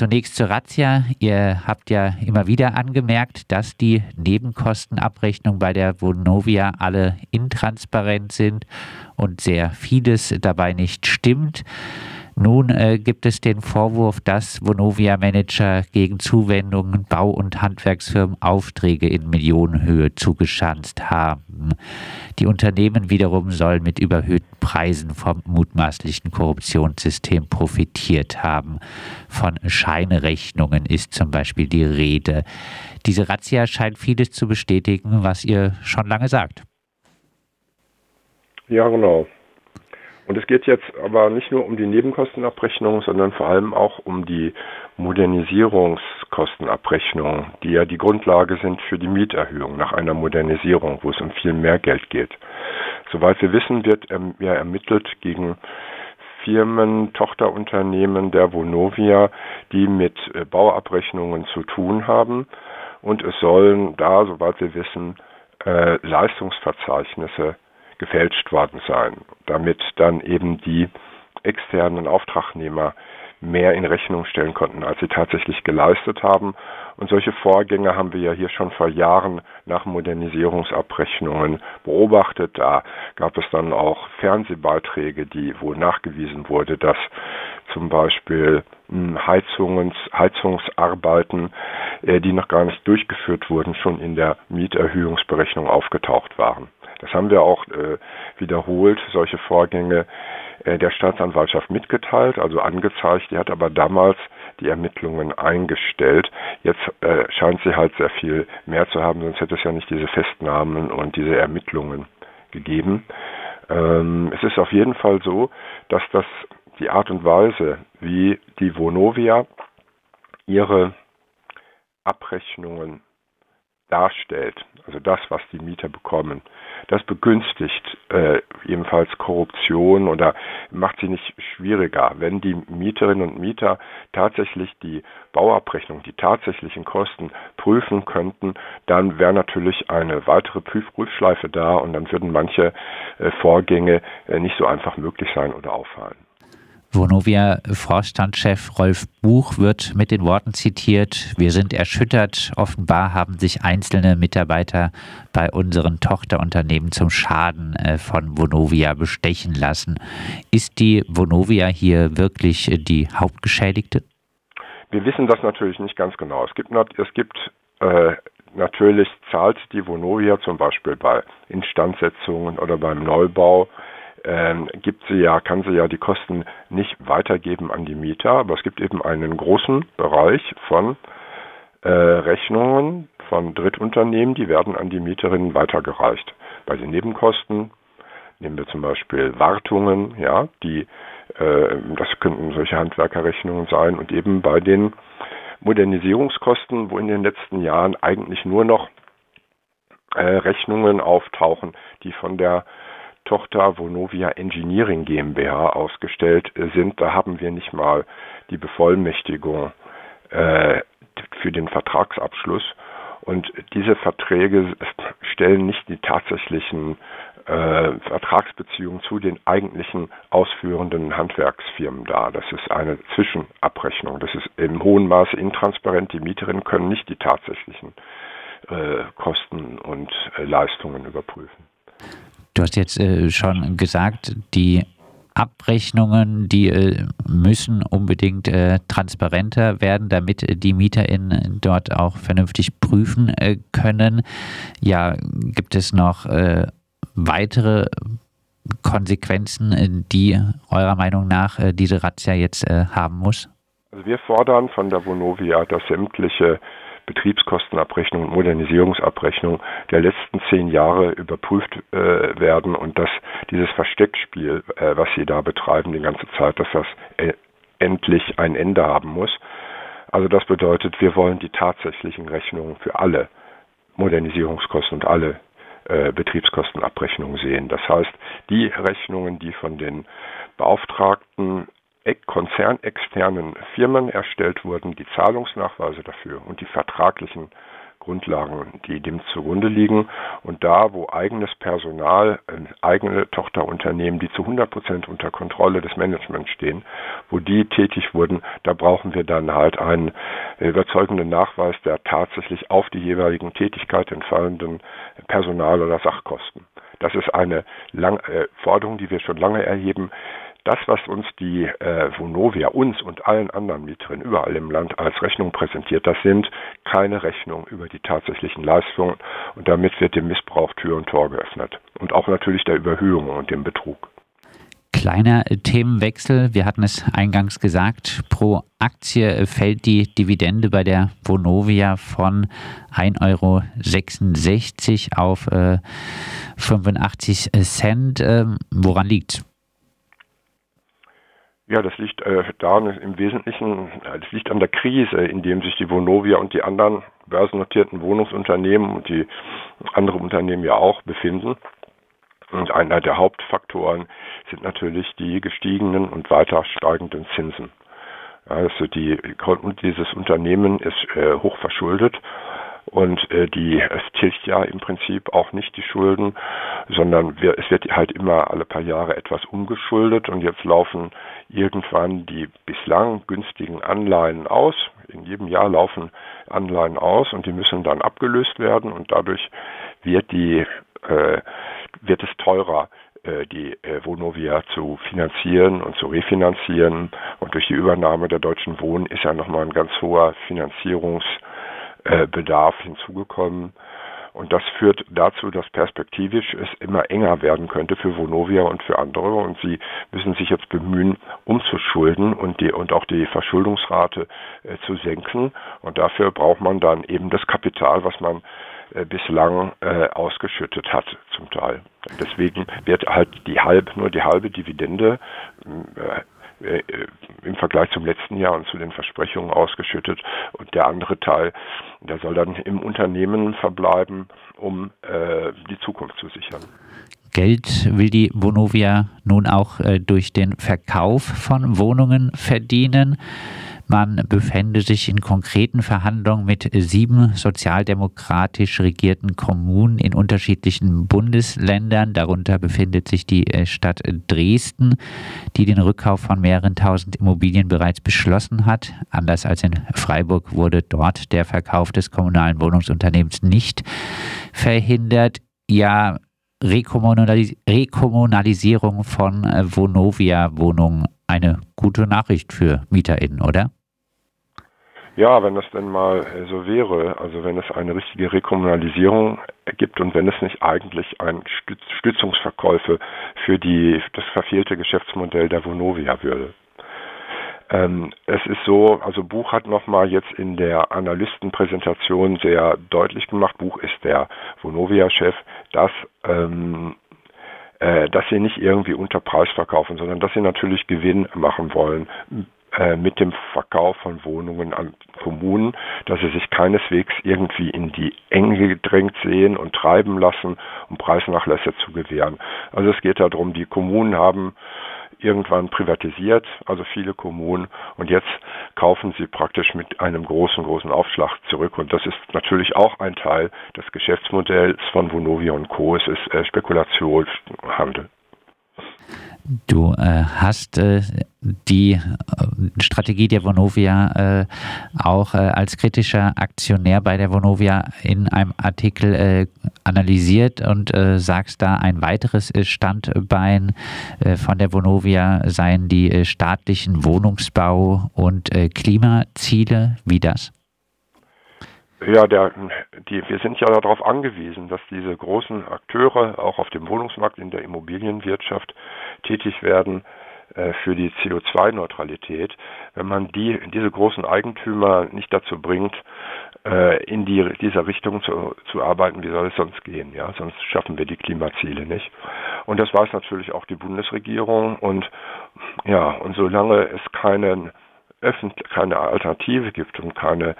zunächst zur Razzia. Ihr habt ja immer wieder angemerkt, dass die Nebenkostenabrechnungen bei der Vonovia alle intransparent sind und sehr vieles dabei nicht stimmt. Nun äh, gibt es den Vorwurf, dass Vonovia-Manager gegen Zuwendungen Bau- und Handwerksfirmen Aufträge in Millionenhöhe zugeschanzt haben. Die Unternehmen wiederum sollen mit überhöhten Preisen vom mutmaßlichen Korruptionssystem profitiert haben. Von Scheinrechnungen ist zum Beispiel die Rede. Diese Razzia scheint vieles zu bestätigen, was ihr schon lange sagt. Ja, genau. Und es geht jetzt aber nicht nur um die Nebenkostenabrechnung, sondern vor allem auch um die Modernisierungskostenabrechnung, die ja die Grundlage sind für die Mieterhöhung nach einer Modernisierung, wo es um viel mehr Geld geht. Soweit wir wissen, wird ja ermittelt gegen Firmen, Tochterunternehmen der Vonovia, die mit äh, Bauabrechnungen zu tun haben. Und es sollen da, soweit wir wissen, äh, Leistungsverzeichnisse gefälscht worden sein, damit dann eben die externen Auftragnehmer mehr in Rechnung stellen konnten, als sie tatsächlich geleistet haben. Und solche Vorgänge haben wir ja hier schon vor Jahren nach Modernisierungsabrechnungen beobachtet. Da gab es dann auch Fernsehbeiträge, die wo nachgewiesen wurde, dass zum Beispiel hm, Heizungs, Heizungsarbeiten, äh, die noch gar nicht durchgeführt wurden, schon in der Mieterhöhungsberechnung aufgetaucht waren. Das haben wir auch äh, wiederholt, solche Vorgänge äh, der Staatsanwaltschaft mitgeteilt, also angezeigt. Die hat aber damals die Ermittlungen eingestellt. Jetzt äh, scheint sie halt sehr viel mehr zu haben, sonst hätte es ja nicht diese Festnahmen und diese Ermittlungen gegeben. Ähm, es ist auf jeden Fall so, dass das die Art und Weise, wie die Vonovia ihre Abrechnungen darstellt, also das, was die Mieter bekommen, das begünstigt äh, ebenfalls Korruption oder macht sie nicht schwieriger. Wenn die Mieterinnen und Mieter tatsächlich die Bauabrechnung, die tatsächlichen Kosten prüfen könnten, dann wäre natürlich eine weitere Prüf Prüfschleife da und dann würden manche äh, Vorgänge äh, nicht so einfach möglich sein oder auffallen. Vonovia-Vorstandschef Rolf Buch wird mit den Worten zitiert, wir sind erschüttert, offenbar haben sich einzelne Mitarbeiter bei unseren Tochterunternehmen zum Schaden äh, von Vonovia bestechen lassen. Ist die Vonovia hier wirklich die Hauptgeschädigte? Wir wissen das natürlich nicht ganz genau. Es gibt, es gibt äh, natürlich zahlt die Vonovia zum Beispiel bei Instandsetzungen oder beim Neubau ähm, gibt sie ja, kann sie ja die Kosten nicht weitergeben an die Mieter, aber es gibt eben einen großen Bereich von äh, Rechnungen von Drittunternehmen, die werden an die Mieterinnen weitergereicht. Bei den Nebenkosten nehmen wir zum Beispiel Wartungen, ja, die äh, das könnten solche Handwerkerrechnungen sein und eben bei den Modernisierungskosten, wo in den letzten Jahren eigentlich nur noch äh, Rechnungen auftauchen, die von der Tochter Vonovia Engineering GmbH ausgestellt sind. Da haben wir nicht mal die Bevollmächtigung äh, für den Vertragsabschluss. Und diese Verträge stellen nicht die tatsächlichen äh, Vertragsbeziehungen zu den eigentlichen ausführenden Handwerksfirmen dar. Das ist eine Zwischenabrechnung. Das ist im hohen Maße intransparent. Die Mieterinnen können nicht die tatsächlichen äh, Kosten und äh, Leistungen überprüfen. Du hast jetzt äh, schon gesagt, die Abrechnungen, die äh, müssen unbedingt äh, transparenter werden, damit äh, die MieterInnen dort auch vernünftig prüfen äh, können. Ja, gibt es noch äh, weitere Konsequenzen, die eurer Meinung nach diese Razzia jetzt haben muss? Also wir fordern von der Vonovia, dass sämtliche Betriebskostenabrechnung und Modernisierungsabrechnung der letzten zehn Jahre überprüft äh, werden und dass dieses Versteckspiel, äh, was sie da betreiben die ganze Zeit, dass das äh, endlich ein Ende haben muss. Also das bedeutet, wir wollen die tatsächlichen Rechnungen für alle Modernisierungskosten und alle äh, Betriebskostenabrechnungen sehen. Das heißt, die Rechnungen, die von den Beauftragten konzernexternen Firmen erstellt wurden, die Zahlungsnachweise dafür und die vertraglichen Grundlagen, die dem zugrunde liegen. Und da, wo eigenes Personal, äh, eigene Tochterunternehmen, die zu 100 Prozent unter Kontrolle des Managements stehen, wo die tätig wurden, da brauchen wir dann halt einen überzeugenden Nachweis der tatsächlich auf die jeweiligen Tätigkeit entfallenden Personal- oder Sachkosten. Das ist eine Lang äh, Forderung, die wir schon lange erheben das, was uns die äh, Vonovia, uns und allen anderen Mieterinnen überall im Land als Rechnung präsentiert, das sind keine Rechnungen über die tatsächlichen Leistungen und damit wird dem Missbrauch Tür und Tor geöffnet und auch natürlich der Überhöhung und dem Betrug. Kleiner Themenwechsel. Wir hatten es eingangs gesagt. Pro Aktie fällt die Dividende bei der Vonovia von 1,66 Euro auf äh, 85 Cent. Ähm, woran liegt ja, das liegt äh, daran im Wesentlichen, das liegt an der Krise, in dem sich die Vonovia und die anderen börsennotierten Wohnungsunternehmen und die andere Unternehmen ja auch befinden. Und einer der Hauptfaktoren sind natürlich die gestiegenen und weiter steigenden Zinsen. Also die, dieses Unternehmen ist äh, hoch verschuldet und äh, die es tilgt ja im Prinzip auch nicht die Schulden, sondern wir, es wird halt immer alle paar Jahre etwas umgeschuldet und jetzt laufen irgendwann die bislang günstigen Anleihen aus. In jedem Jahr laufen Anleihen aus und die müssen dann abgelöst werden und dadurch wird die äh, wird es teurer äh, die äh, Vonovia zu finanzieren und zu refinanzieren. Und durch die Übernahme der Deutschen Wohnen ist ja nochmal ein ganz hoher Finanzierungs- äh, Bedarf hinzugekommen. Und das führt dazu, dass perspektivisch es immer enger werden könnte für Vonovia und für andere. Und sie müssen sich jetzt bemühen, umzuschulden und die, und auch die Verschuldungsrate äh, zu senken. Und dafür braucht man dann eben das Kapital, was man äh, bislang äh, ausgeschüttet hat, zum Teil. Deswegen wird halt die halb, nur die halbe Dividende äh, äh, im Vergleich zum letzten Jahr und zu den Versprechungen ausgeschüttet und der andere Teil, der soll dann im Unternehmen verbleiben, um äh, die Zukunft zu sichern. Geld will die Vonovia nun auch äh, durch den Verkauf von Wohnungen verdienen. Man befände sich in konkreten Verhandlungen mit sieben sozialdemokratisch regierten Kommunen in unterschiedlichen Bundesländern. Darunter befindet sich die äh, Stadt Dresden, die den Rückkauf von mehreren tausend Immobilien bereits beschlossen hat. Anders als in Freiburg wurde dort der Verkauf des kommunalen Wohnungsunternehmens nicht verhindert. Ja, Rekommunalis Rekommunalisierung von äh, Vonovia-Wohnungen eine gute Nachricht für MieterInnen, oder? Ja, wenn das denn mal äh, so wäre, also wenn es eine richtige Rekommunalisierung gibt und wenn es nicht eigentlich ein Stützungsverkäufe für die, das verfehlte Geschäftsmodell der Vonovia würde. Ähm, es ist so, also Buch hat nochmal jetzt in der Analystenpräsentation sehr deutlich gemacht, Buch ist der Vonovia-Chef, dass ähm, äh, dass sie nicht irgendwie unter Preis verkaufen, sondern dass sie natürlich Gewinn machen wollen mit dem Verkauf von Wohnungen an Kommunen, dass sie sich keineswegs irgendwie in die Enge gedrängt sehen und treiben lassen, um Preisnachlässe zu gewähren. Also es geht darum, die Kommunen haben irgendwann privatisiert, also viele Kommunen, und jetzt kaufen sie praktisch mit einem großen, großen Aufschlag zurück. Und das ist natürlich auch ein Teil des Geschäftsmodells von Vonovia und Co. Es ist äh, Spekulationshandel. Du äh, hast äh, die äh, Strategie der Vonovia äh, auch äh, als kritischer Aktionär bei der Vonovia in einem Artikel äh, analysiert und sagst da, ein weiteres Standbein von der Vonovia seien die staatlichen Wohnungsbau- und Klimaziele. Wie das? Ja, der, die, wir sind ja darauf angewiesen, dass diese großen Akteure auch auf dem Wohnungsmarkt in der Immobilienwirtschaft tätig werden äh, für die CO2-Neutralität. Wenn man die, diese großen Eigentümer nicht dazu bringt, äh, in die, dieser Richtung zu, zu arbeiten, wie soll es sonst gehen? Ja, sonst schaffen wir die Klimaziele nicht. Und das weiß natürlich auch die Bundesregierung. Und ja, und solange es keinen keine Alternative gibt und keine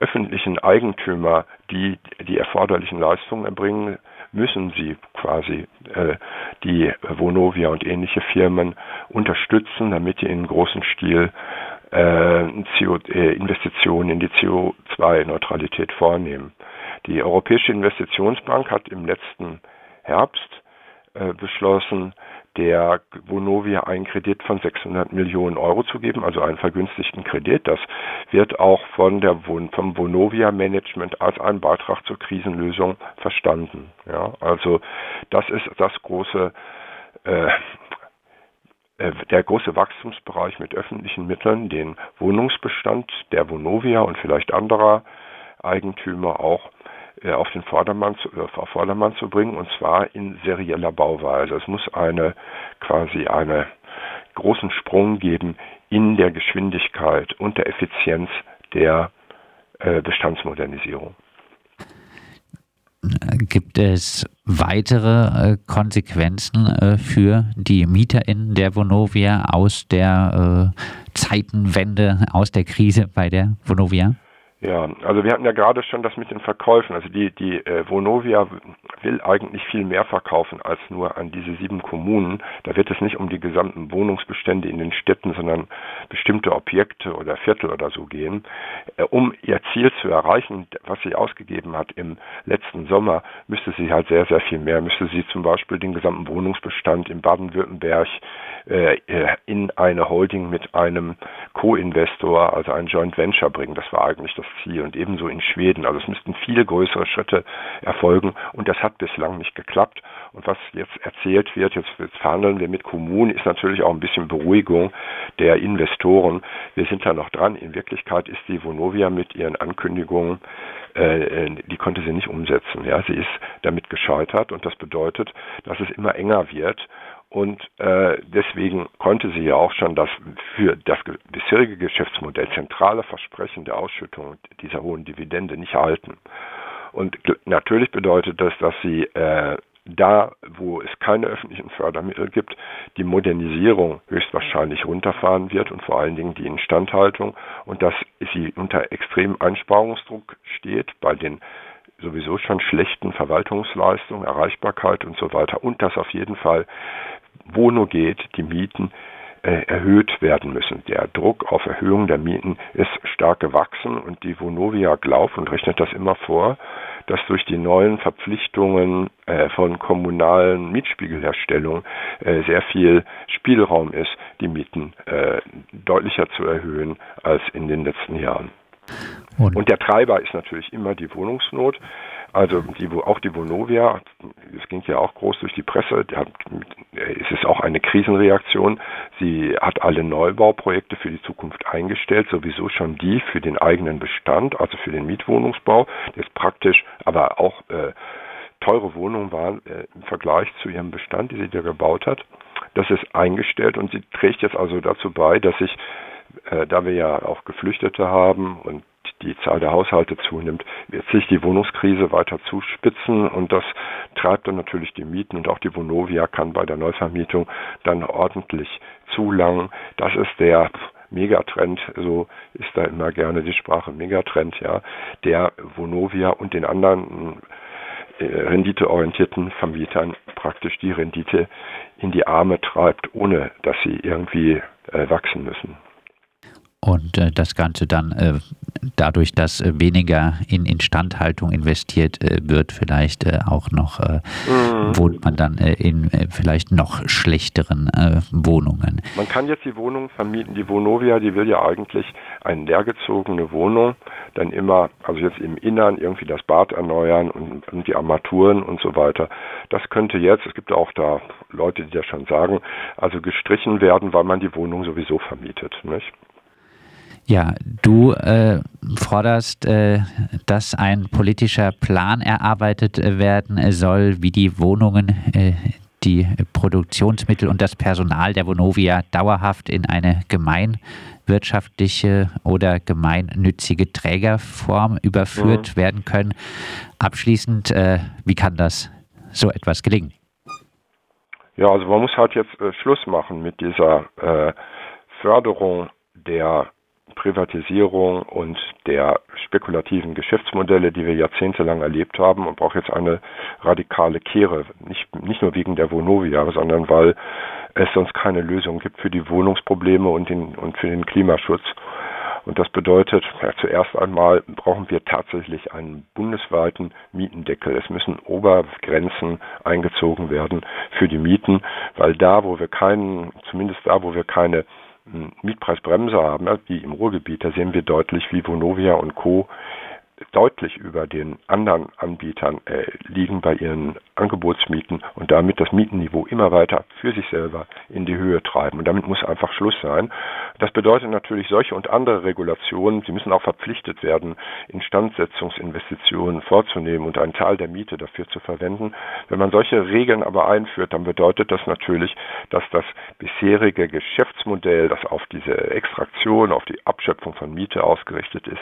öffentlichen Eigentümer, die die erforderlichen Leistungen erbringen, müssen sie quasi äh, die Vonovia und ähnliche Firmen unterstützen, damit die in großem Stil äh, äh, Investitionen in die CO2-Neutralität vornehmen. Die Europäische Investitionsbank hat im letzten Herbst äh, beschlossen, der Vonovia einen Kredit von 600 Millionen Euro zu geben, also einen vergünstigten Kredit. Das wird auch von der vom Vonovia Management als ein Beitrag zur Krisenlösung verstanden. Ja, also das ist das große äh, äh, der große Wachstumsbereich mit öffentlichen Mitteln, den Wohnungsbestand der Vonovia und vielleicht anderer Eigentümer auch auf den Vordermann zu, äh, auf Vordermann zu bringen und zwar in serieller Bauweise. Es muss eine quasi einen großen Sprung geben in der Geschwindigkeit und der Effizienz der äh, Bestandsmodernisierung. Gibt es weitere äh, Konsequenzen äh, für die MieterInnen der Vonovia aus der äh, Zeitenwende, aus der Krise bei der Vonovia? Ja, also wir hatten ja gerade schon das mit den Verkäufen. Also die, die äh, Vonovia will eigentlich viel mehr verkaufen als nur an diese sieben Kommunen. Da wird es nicht um die gesamten Wohnungsbestände in den Städten, sondern bestimmte Objekte oder Viertel oder so gehen. Äh, um ihr Ziel zu erreichen, was sie ausgegeben hat im letzten Sommer, müsste sie halt sehr, sehr viel mehr. Müsste sie zum Beispiel den gesamten Wohnungsbestand in Baden-Württemberg äh, äh in eine Holding mit einem Co-Investor, also ein Joint Venture bringen. Das war eigentlich das Ziel und ebenso in Schweden. Also es müssten viel größere Schritte erfolgen und das hat bislang nicht geklappt. Und was jetzt erzählt wird, jetzt, jetzt verhandeln wir mit Kommunen, ist natürlich auch ein bisschen Beruhigung der Investoren. Wir sind da noch dran. In Wirklichkeit ist die Vonovia mit ihren Ankündigungen äh, die konnte sie nicht umsetzen. Ja, sie ist damit gescheitert und das bedeutet, dass es immer enger wird und äh, deswegen konnte sie ja auch schon das für das bisherige Geschäftsmodell zentrale Versprechen der Ausschüttung dieser hohen Dividende nicht halten. Und natürlich bedeutet das, dass sie äh, da, wo es keine öffentlichen Fördermittel gibt, die Modernisierung höchstwahrscheinlich runterfahren wird und vor allen Dingen die Instandhaltung und dass sie unter extremem Einsparungsdruck steht bei den sowieso schon schlechten Verwaltungsleistungen, Erreichbarkeit und so weiter und dass auf jeden Fall wo nur geht, die Mieten äh, erhöht werden müssen. Der Druck auf Erhöhung der Mieten ist stark gewachsen und die Vonovia glaubt und rechnet das immer vor, dass durch die neuen Verpflichtungen äh, von kommunalen Mietspiegelherstellung äh, sehr viel Spielraum ist, die Mieten deutlicher zu erhöhen als in den letzten Jahren. Und der Treiber ist natürlich immer die Wohnungsnot. Also die, auch die Vonovia, es ging ja auch groß durch die Presse, hat, es ist auch eine Krisenreaktion. Sie hat alle Neubauprojekte für die Zukunft eingestellt, sowieso schon die für den eigenen Bestand, also für den Mietwohnungsbau, das praktisch aber auch äh, teure Wohnungen waren äh, im Vergleich zu ihrem Bestand, die sie da gebaut hat. Das ist eingestellt und sie trägt jetzt also dazu bei, dass sich, äh, da wir ja auch Geflüchtete haben und die Zahl der Haushalte zunimmt, wird sich die Wohnungskrise weiter zuspitzen und das treibt dann natürlich die Mieten und auch die Vonovia kann bei der Neuvermietung dann ordentlich zulangen. Das ist der Megatrend, so ist da immer gerne die Sprache Megatrend, ja, der Vonovia und den anderen äh, renditeorientierten Vermietern praktisch die Rendite in die Arme treibt, ohne dass sie irgendwie äh, wachsen müssen und äh, das Ganze dann äh, dadurch, dass äh, weniger in Instandhaltung investiert äh, wird, vielleicht äh, auch noch mhm. wohnt man dann in vielleicht noch schlechteren Wohnungen. Man kann jetzt die Wohnung vermieten. Die Vonovia, die will ja eigentlich eine leergezogene Wohnung, dann immer, also jetzt im Innern irgendwie das Bad erneuern und, und die Armaturen und so weiter. Das könnte jetzt, es gibt auch da Leute, die das schon sagen, also gestrichen werden, weil man die Wohnung sowieso vermietet. Nicht? Ja, du äh, forderst, äh, dass ein politischer Plan erarbeitet werden soll, wie die Wohnungen, äh, die Produktionsmittel und das Personal der Vonovia dauerhaft in eine gemeinwirtschaftliche oder gemeinnützige Trägerform überführt mhm. werden können. Abschließend, äh, wie kann das so etwas gelingen? Ja, also man muss halt jetzt äh, Schluss machen mit dieser äh, Förderung der Privatisierung und der spekulativen Geschäftsmodelle, die wir jahrzehntelang erlebt haben und braucht jetzt eine radikale Kehre. Nicht, nicht nur wegen der Vonovia, sondern weil es sonst keine Lösung gibt für die Wohnungsprobleme und, den, und für den Klimaschutz. Und das bedeutet, ja, zuerst einmal brauchen wir tatsächlich einen bundesweiten Mietendeckel. Es müssen Obergrenzen eingezogen werden für die Mieten, weil da, wo wir keinen, zumindest da, wo wir keine Mietpreisbremse haben, wie im Ruhrgebiet, da sehen wir deutlich, wie Vonovia und Co deutlich über den anderen Anbietern äh, liegen bei ihren Angebotsmieten und damit das Mietenniveau immer weiter für sich selber in die Höhe treiben. Und damit muss einfach Schluss sein. Das bedeutet natürlich solche und andere Regulationen, sie müssen auch verpflichtet werden, Instandsetzungsinvestitionen vorzunehmen und einen Teil der Miete dafür zu verwenden. Wenn man solche Regeln aber einführt, dann bedeutet das natürlich, dass das bisherige Geschäftsmodell, das auf diese Extraktion, auf die Abschöpfung von Miete ausgerichtet ist,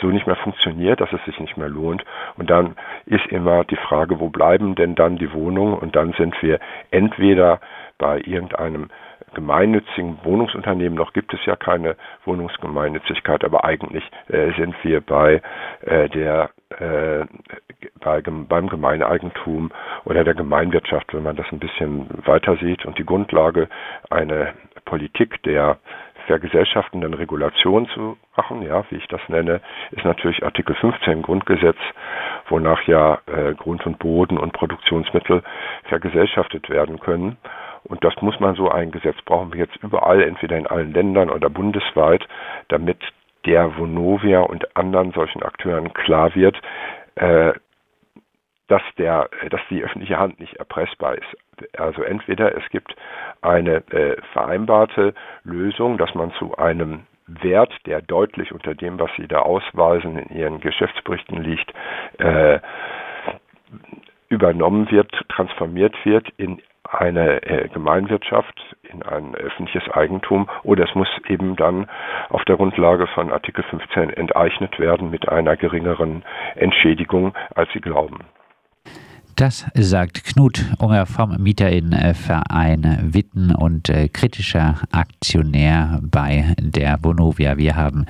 so nicht mehr funktioniert funktioniert, dass es sich nicht mehr lohnt. Und dann ist immer die Frage, wo bleiben denn dann die Wohnungen? Und dann sind wir entweder bei irgendeinem gemeinnützigen Wohnungsunternehmen, noch gibt es ja keine Wohnungsgemeinnützigkeit, aber eigentlich äh, sind wir bei äh, der äh, bei, beim Gemeineigentum oder der Gemeinwirtschaft, wenn man das ein bisschen weiter sieht. Und die Grundlage eine Politik der vergesellschaftenden Regulation zu machen, ja, wie ich das nenne, ist natürlich Artikel 15 Grundgesetz, wonach ja äh, Grund und Boden und Produktionsmittel vergesellschaftet werden können. Und das muss man so ein Gesetz brauchen wir jetzt überall, entweder in allen Ländern oder bundesweit, damit der Vonovia und anderen solchen Akteuren klar wird, äh, dass der, dass die öffentliche Hand nicht erpressbar ist. Also entweder es gibt eine äh, vereinbarte Lösung, dass man zu einem Wert, der deutlich unter dem, was Sie da ausweisen, in Ihren Geschäftsberichten liegt, äh, übernommen wird, transformiert wird in eine äh, Gemeinwirtschaft, in ein öffentliches Eigentum oder es muss eben dann auf der Grundlage von Artikel 15 enteignet werden mit einer geringeren Entschädigung, als Sie glauben. Das sagt Knut Unger vom Mieterinnenverein Witten und äh, kritischer Aktionär bei der Bonovia. Wir haben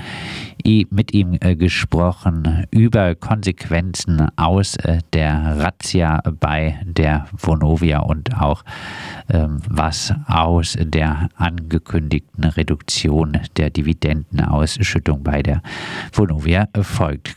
mit ihm äh, gesprochen über Konsequenzen aus äh, der Razzia bei der Vonovia und auch ähm, was aus der angekündigten Reduktion der Dividendenausschüttung bei der Vonovia folgt.